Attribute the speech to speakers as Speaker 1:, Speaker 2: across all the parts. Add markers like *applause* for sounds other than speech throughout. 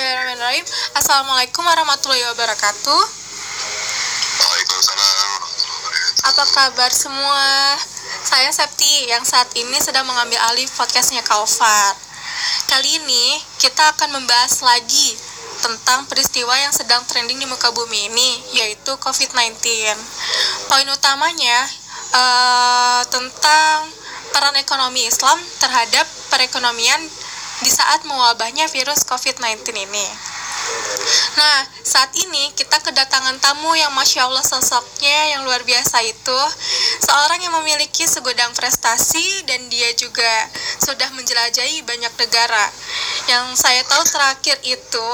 Speaker 1: Bismillahirrahmanirrahim. Assalamualaikum warahmatullahi wabarakatuh.
Speaker 2: Waalaikumsalam.
Speaker 1: Apa kabar semua? Saya Septi yang saat ini sedang mengambil alih podcastnya Kaufar. Kali ini kita akan membahas lagi tentang peristiwa yang sedang trending di muka bumi ini, yaitu COVID-19. Poin utamanya eh, tentang peran ekonomi Islam terhadap perekonomian di saat mewabahnya virus COVID-19 ini. Nah, saat ini kita kedatangan tamu yang Masya Allah sosoknya yang luar biasa itu. Seorang yang memiliki segudang prestasi dan dia juga sudah menjelajahi banyak negara. Yang saya tahu terakhir itu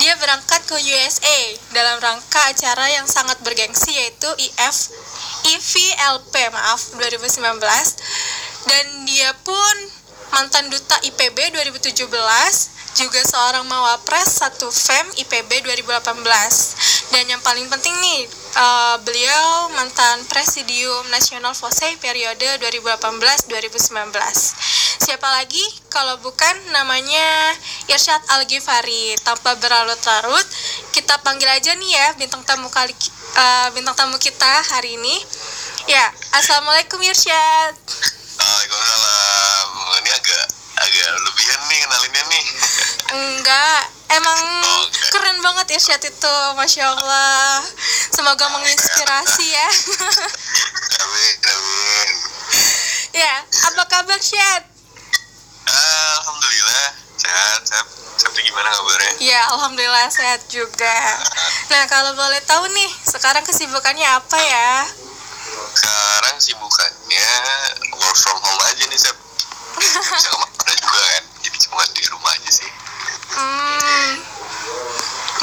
Speaker 1: dia berangkat ke USA dalam rangka acara yang sangat bergengsi yaitu IF IVLP maaf 2019 dan dia pun mantan duta IPB 2017 juga seorang mawapres satu FEM IPB 2018 dan yang paling penting nih uh, beliau mantan presidium nasional FOSE periode 2018-2019 siapa lagi? Kalau bukan namanya Irsyad Al Ghifari tanpa berlarut-larut kita panggil aja nih ya bintang tamu kali uh, bintang tamu kita hari ini. Ya assalamualaikum Irsyad.
Speaker 2: Waalaikumsalam. Ini agak agak lebihan nih kenalinnya nih.
Speaker 1: Enggak, emang
Speaker 2: Oke.
Speaker 1: keren banget Irsyad itu, Masya Allah. Semoga menginspirasi ya.
Speaker 2: Amin, amin.
Speaker 1: ya, apa kabar Syad?
Speaker 2: Alhamdulillah sehat, sehat. Sabtu gimana kabarnya?
Speaker 1: Ya, Alhamdulillah sehat juga. Nah, kalau boleh tahu nih, sekarang kesibukannya apa ya?
Speaker 2: Sekarang sibukannya work from home aja nih, Sep. Bisa ke mana juga kan. Jadi cuma di rumah aja sih.
Speaker 1: Hmm,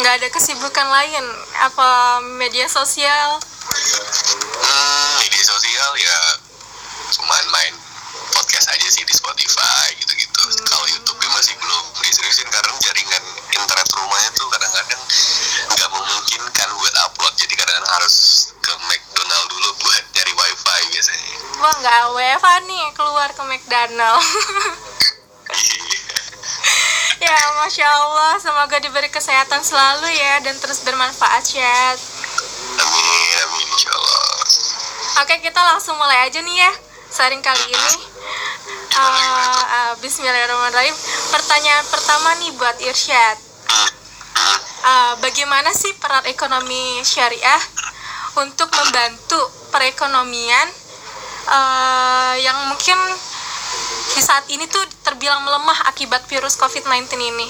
Speaker 1: nggak ada kesibukan lain? Apa media sosial?
Speaker 2: Hmm, media sosial ya cuman main podcast aja sih di Spotify gitu-gitu. Kalau YouTube masih belum diseriusin karena jaringan internet rumahnya tuh kadang-kadang nggak memungkinkan buat upload. Jadi kadang-kadang harus ke McDonald dulu buat nyari wifi
Speaker 1: Wah, nggak WFA nih, keluar ke McDonald. *laughs* ya, Masya Allah. Semoga diberi kesehatan selalu ya, dan terus bermanfaat, Syed.
Speaker 2: amin, amin insya Allah.
Speaker 1: Oke, kita langsung mulai aja nih ya, sharing kali ini. Uh, uh, Bismillahirrahmanirrahim. Pertanyaan pertama nih buat Irsyad. Uh, bagaimana sih peran ekonomi syariah untuk membantu perekonomian uh, yang mungkin di saat ini tuh terbilang melemah akibat virus COVID-19 ini?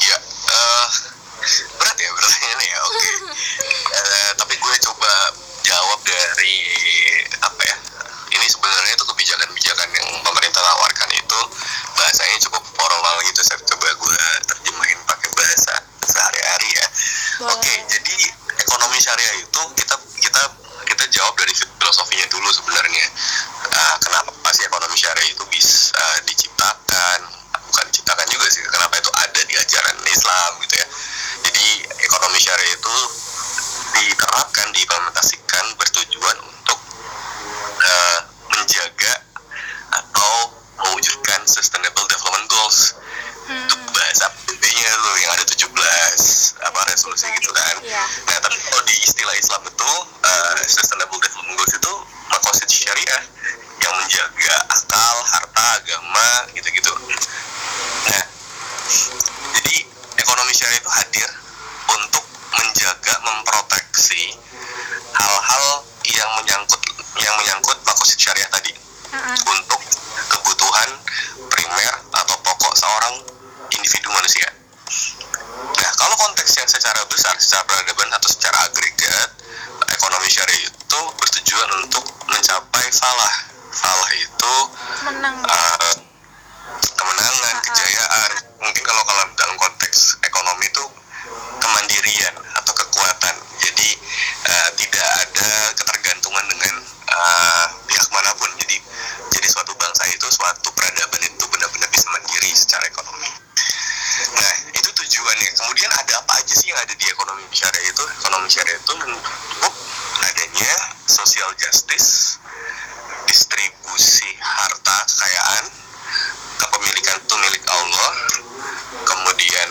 Speaker 2: Ya, eh, berat ya pertanyaannya ya, oke. Eh, tapi gue coba jawab dari apa ya? Ini sebenarnya itu kebijakan-kebijakan yang pemerintah tawarkan itu bahasanya cukup formal gitu. Saya coba gue terjemahin pakai bahasa sehari-hari ya. Oke, jadi ekonomi syariah itu kita filosofinya dulu sebenarnya. Ah, kenapa sih ekonomi syariah itu bisa diciptakan? Bukan diciptakan juga sih. Kenapa itu ada di ajaran Islam gitu ya? Jadi ekonomi syariah itu diterapkan, diimplementasikan bertujuan untuk eh, menjaga atau mewujudkan sustainable development goals itu bahasa PBB-nya tuh yang ada 17 apa resolusi gitu kan.
Speaker 1: Iya.
Speaker 2: Nah, tapi kalau di istilah Islam itu uh, sustainable development goals itu makosid syariah yang menjaga akal, harta, agama gitu-gitu. Nah, jadi ekonomi syariah itu hadir untuk menjaga, memproteksi hal-hal yang menyangkut yang menyangkut makosid syariah tadi
Speaker 1: Mm-mm.
Speaker 2: untuk kebutuhan primer atau pokok seorang individu manusia. Nah, kalau konteksnya secara besar, secara peradaban atau secara agregat, ekonomi syariah itu bertujuan untuk mencapai falah. Falah itu
Speaker 1: Menang.
Speaker 2: eh, kemenangan,
Speaker 1: Ah, ah.
Speaker 2: kejayaan. Mungkin kalau kalau dalam konteks ekonomi itu kemandirian atau kekuatan. Jadi eh, tidak ada ketergantungan dengan eh, pihak mana pun. Jadi jadi suatu bangsa itu, suatu peradaban itu benar-benar bisa mandiri secara ekonomi. Nah, itu tujuannya. Kemudian ada apa aja sih yang ada di ekonomi syariah itu? Ekonomi syariah itu mencakup adanya social justice, distribusi harta kekayaan, kepemilikan itu milik Allah, kemudian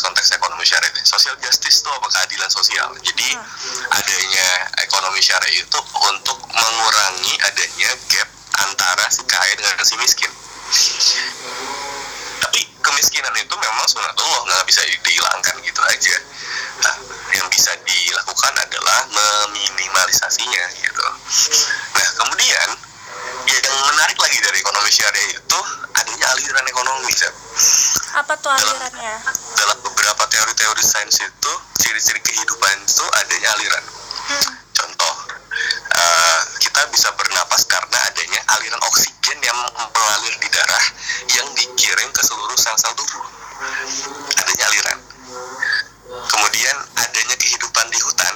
Speaker 2: konteks ekonomi syariah social justice itu apa? Keadilan sosial. Jadi adanya ekonomi syariah itu untuk mengurangi adanya gap antara si kaya dengan si miskin. Tapi kemiskinan itu memang sunatullah nggak bisa dihilangkan gitu aja. Nah, yang bisa dilakukan adalah meminimalisasinya gitu. Nah kemudian ya yang menarik lagi dari ekonomi syariah itu adanya aliran ekonomi Seb.
Speaker 1: Apa tuh alirannya?
Speaker 2: dalam beberapa teori-teori sains itu ciri-ciri kehidupan itu adanya aliran.
Speaker 1: Hmm.
Speaker 2: contoh eh, kita bisa bernapas karena adanya aliran oksigen yang mengalir di darah yang dikirim ke seluruh sel-sel tubuh. Adanya aliran. Kemudian adanya kehidupan di hutan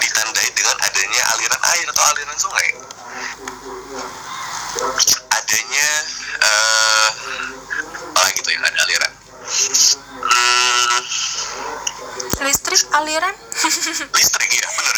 Speaker 2: ditandai dengan adanya aliran air atau aliran sungai. Adanya eh apa gitu yang ada aliran hmm,
Speaker 1: Listrik aliran?
Speaker 2: listrik ya benar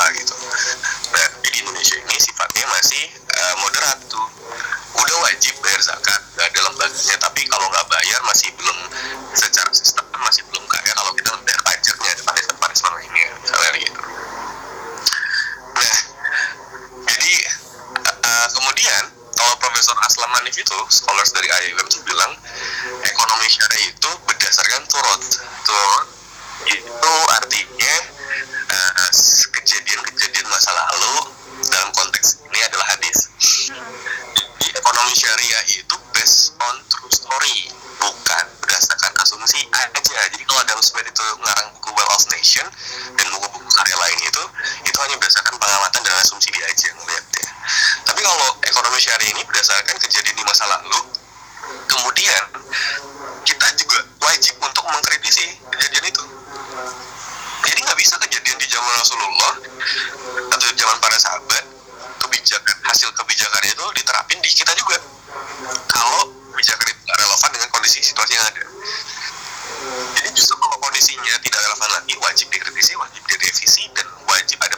Speaker 2: atau apa gitu nah di Indonesia ini sifatnya masih uh, moderat tuh udah wajib bayar zakat nggak ada lembaganya tapi kalau nggak bayar masih belum secara sistem masih belum kaya kalau kita bayar pajaknya ada punishment punishment ini ya misalnya gitu nah jadi uh, kemudian kalau Profesor Aslam Hanif itu scholars dari IIM itu bilang ekonomi syariah itu berdasarkan turut turut itu artinya uh, kejadian-kejadian masa lalu dalam konteks ini adalah hadis ekonomi syariah itu based on true story bukan berdasarkan asumsi aja. Jadi kalau Adam Smith itu ngarang buku Wealth of Nation dan buku-buku karya lain itu itu hanya berdasarkan pengamatan dan asumsi dia aja ngeliatnya tapi kalau ekonomi syariah ini berdasarkan kejadian di masa lalu kemudian kita juga wajib untuk mengkritisi kejadian itu. Jadi nggak bisa kejadian di zaman Rasulullah atau zaman para sahabat kebijakan hasil kebijakan itu diterapin di kita juga. Kalau kebijakan itu nggak relevan dengan kondisi situasi yang ada. Jadi justru kalau kondisinya tidak relevan lagi wajib dikritisi wajib direvisi dan wajib ada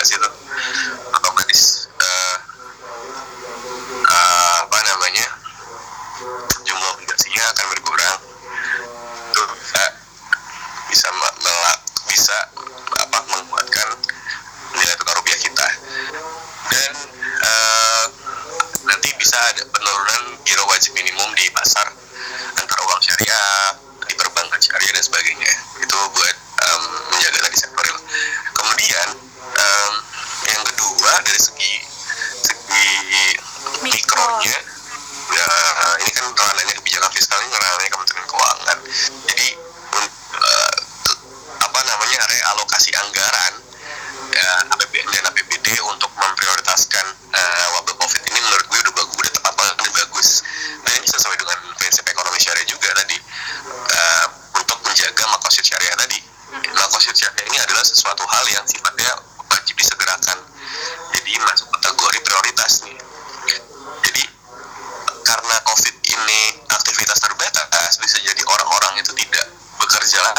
Speaker 2: gracias.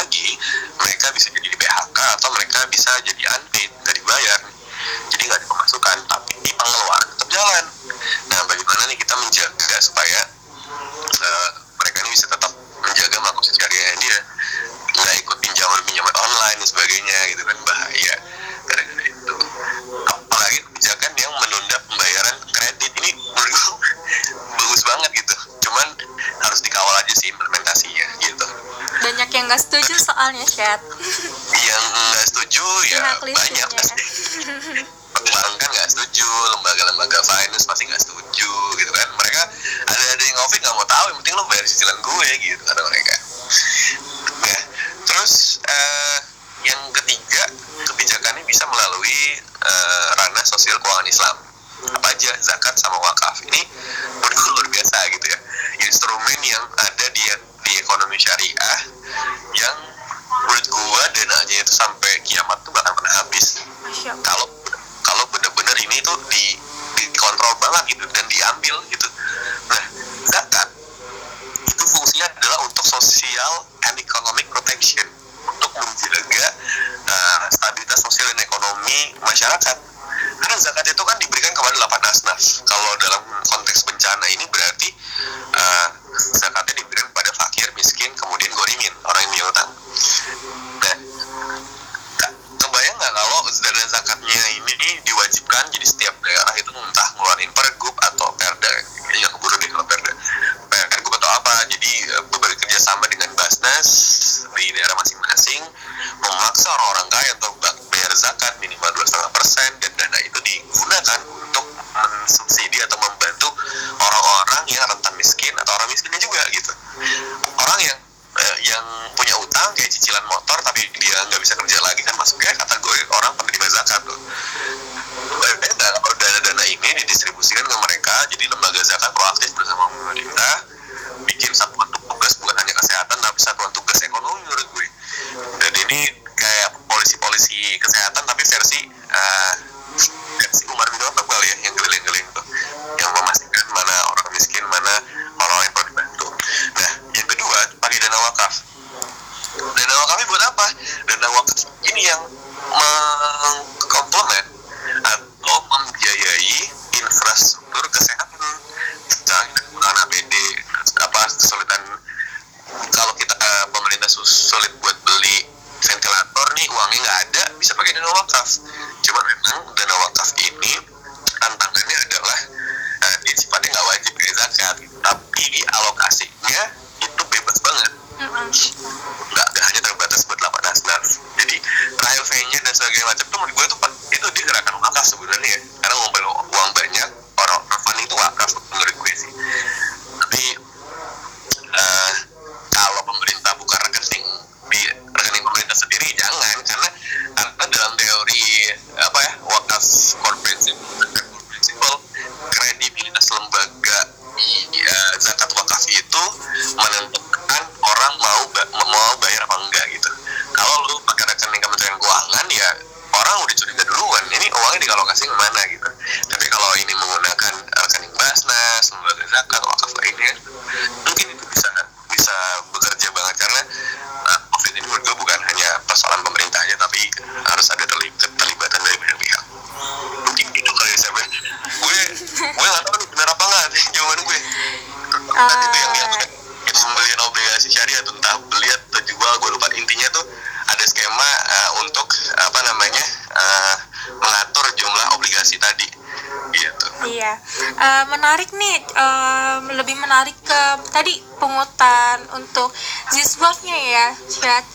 Speaker 2: Lagi, mereka bisa jadi di PHK atau mereka bisa jadi unpaid, nggak dibayar. Jadi nggak ada pemasukan, tapi di pengeluaran tetap jalan. Nah, bagaimana nih kita menjaga supaya uh, mereka ini bisa tetap menjaga maksud syariah dia, nggak ikut pinjaman pinjaman online dan sebagainya, gitu kan bahaya gara-gara itu. Apalagi kebijakan yang menunda pembayaran kredit ini menurut bagus banget gitu. Cuman harus dikawal aja sih implementasinya gitu
Speaker 1: banyak yang nggak setuju soalnya chat
Speaker 2: yang nggak setuju ya banyak. pasti perbankan nggak setuju lembaga-lembaga finance pasti nggak setuju gitu kan. Mereka ada ada yang ngopi nggak mau tahu yang penting lo bayar cicilan gue gitu kata mereka. Nah terus uh, yang ketiga kebijakannya bisa melalui uh, ranah sosial keuangan Islam. Apa aja? Zakat sama wakaf. Ini menurut luar biasa gitu ya instrumen yang ada di di ekonomi syariah yang menurut gua dananya itu sampai kiamat tuh bakal pernah habis. Kalau kalau benar-benar ini tuh di dikontrol banget gitu dan diambil gitu. Nah zakat itu fungsinya adalah untuk social and economic protection. Untuk menjaga uh, stabilitas sosial dan ekonomi masyarakat karena zakat itu kan diberikan kepada delapan asnaf. Kalau dalam konteks bencana ini berarti uh, zakatnya diberikan kepada fakir miskin kemudian gorimin orang yang piutang nah kebayang nggak kalau dana zakatnya ini diwajibkan jadi setiap daerah itu entah ngeluarin pergub atau perda kayaknya keburu deh kalau perda. Pergub atau apa jadi bekerja sama dengan basnas di daerah masing-masing memaksa orang-orang kaya untuk cuma memang dana wakaf ini lembaga ya, zakat wakaf itu menentukan orang mau mau bayar apa enggak gitu kalau lu pakai rekening kementerian keuangan ya orang udah curiga duluan ini uangnya dialokasi ke mana gitu tapi kalau ini menggunakan rekening basnas lembaga zakat wakaf lainnya mungkin itu bisa bisa bekerja banget karena uh, covid ini menurut gue bukan hanya persoalan pemerintahnya tapi harus ada terlibatan dari banyak pihak mungkin gitu kali ya saya gue gue nggak tahu nih benar apa nggak jawaban gue tadi itu yang yang itu pembelian obligasi syariah tuh entah beli atau jual gue lupa intinya tuh ada skema uh, untuk apa namanya uh, mengatur jumlah obligasi tadi
Speaker 1: uh, menarik nih uh, lebih menarik ke tadi pungutan untuk zisbofnya ya chat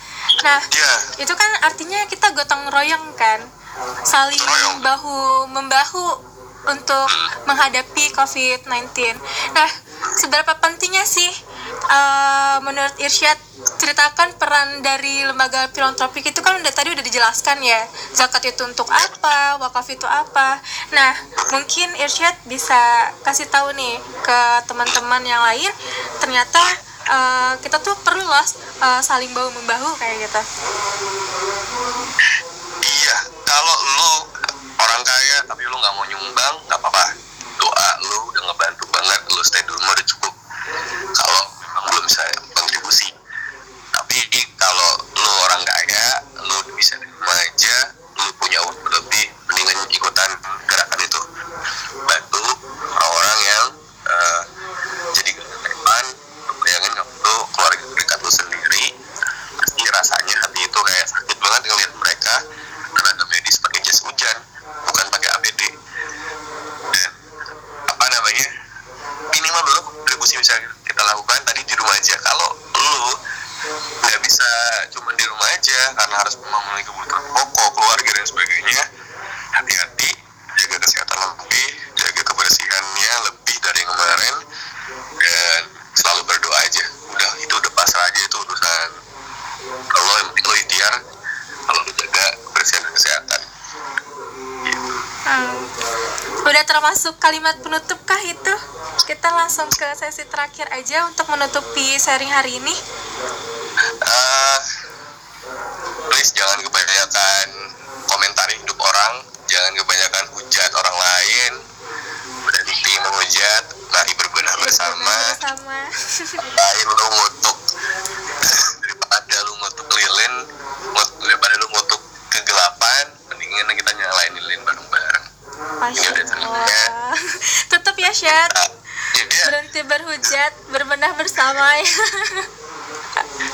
Speaker 1: nah
Speaker 2: yeah.
Speaker 1: itu kan artinya kita gotong royong kan saling
Speaker 2: Royong.
Speaker 1: bahu membahu untuk menghadapi COVID-19. Nah, seberapa pentingnya sih uh, menurut Irsyad ceritakan peran dari lembaga filantropik itu kan udah tadi udah dijelaskan ya zakat itu untuk apa wakaf itu apa nah mungkin Irsyad bisa kasih tahu nih ke teman-teman yang lain ternyata uh, kita tuh perlu loh uh, saling bahu membahu kayak gitu.
Speaker 2: Iya kalau lu orang kaya tapi lu nggak mau nyumbang nggak apa-apa. Doa lu udah ngebantu banget lu stay di rumah udah cukup. Kalau memang belum bisa kontribusi. Tapi kalau lu orang kaya lu bisa di rumah aja lu punya uang berlebih mendingan ikutan gerakan itu bantu orang-orang yang eh, jadi ke depan lu bayangin waktu keluarga dekat lu sendiri pasti rasanya hati itu kayak sakit banget ngeliat mereka tenaga medis pakai jas hujan bukan pakai APD dan apa namanya minimal dulu kontribusi bisa kita lakukan tadi di rumah aja kalau lu nggak bisa cuma di rumah aja karena harus memenuhi kebutuhan pokok keluarga dan sebagainya hati-hati jaga kesehatan lebih jaga kebersihannya lebih dari yang kemarin dan selalu berdoa aja udah itu udah pasrah aja itu urusan kalau yang penting lo ikhtiar kalau lu jaga kebersihan dan kesehatan gitu.
Speaker 1: Hmm. Udah termasuk kalimat penutup kah itu? Kita langsung ke sesi terakhir aja untuk menutupi sharing hari ini.
Speaker 2: Eh, please jangan kebanyakan komentar hidup orang jangan kebanyakan hujat orang lain berhenti menghujat mari berbenah bersama
Speaker 1: Bersama. *laughs*
Speaker 2: lain lu ngutuk *laughs* daripada lu ngutuk lilin daripada lu ngutuk kegelapan mendingan kita nyalain lilin bareng-bareng
Speaker 1: Masya Allah. *laughs* Tutup ya Syed.
Speaker 2: nah, jadi ya,
Speaker 1: Berhenti berhujat, berbenah bersama ya.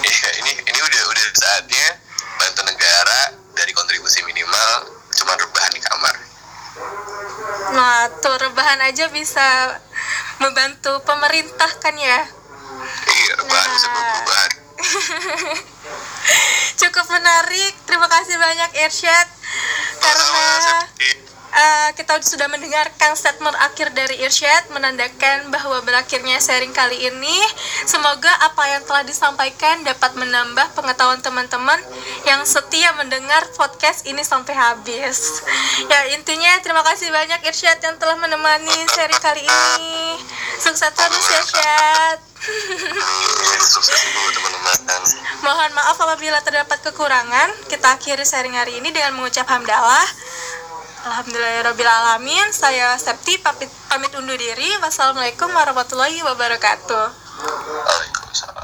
Speaker 2: Iya, ini ini udah udah saatnya bantu negara dari kontribusi minimal cuma rebahan di kamar.
Speaker 1: Nah, tuh rebahan aja bisa membantu pemerintah kan ya.
Speaker 2: Iya, rebahan bisa
Speaker 1: Nah.
Speaker 2: berubah. *laughs*
Speaker 1: Cukup menarik. Terima kasih banyak Irsyad. Karena Eh, kita sudah mendengarkan statement akhir dari Irsyad menandakan bahwa berakhirnya sharing kali ini semoga apa yang telah disampaikan dapat menambah pengetahuan teman-teman yang setia mendengar podcast ini sampai habis ya intinya terima kasih banyak Irsyad yang telah menemani sharing kali ini sukses terus ya Irsyad
Speaker 2: sukses teman-teman.
Speaker 1: Mohon maaf apabila terdapat kekurangan. Kita akhiri sharing hari ini dengan mengucap hamdalah. Alhamdulillahirrahmanirrahim. Saya Septi pamit, pamit undur diri. Wassalamualaikum warahmatullahi wabarakatuh.
Speaker 2: Waalaikumsalam.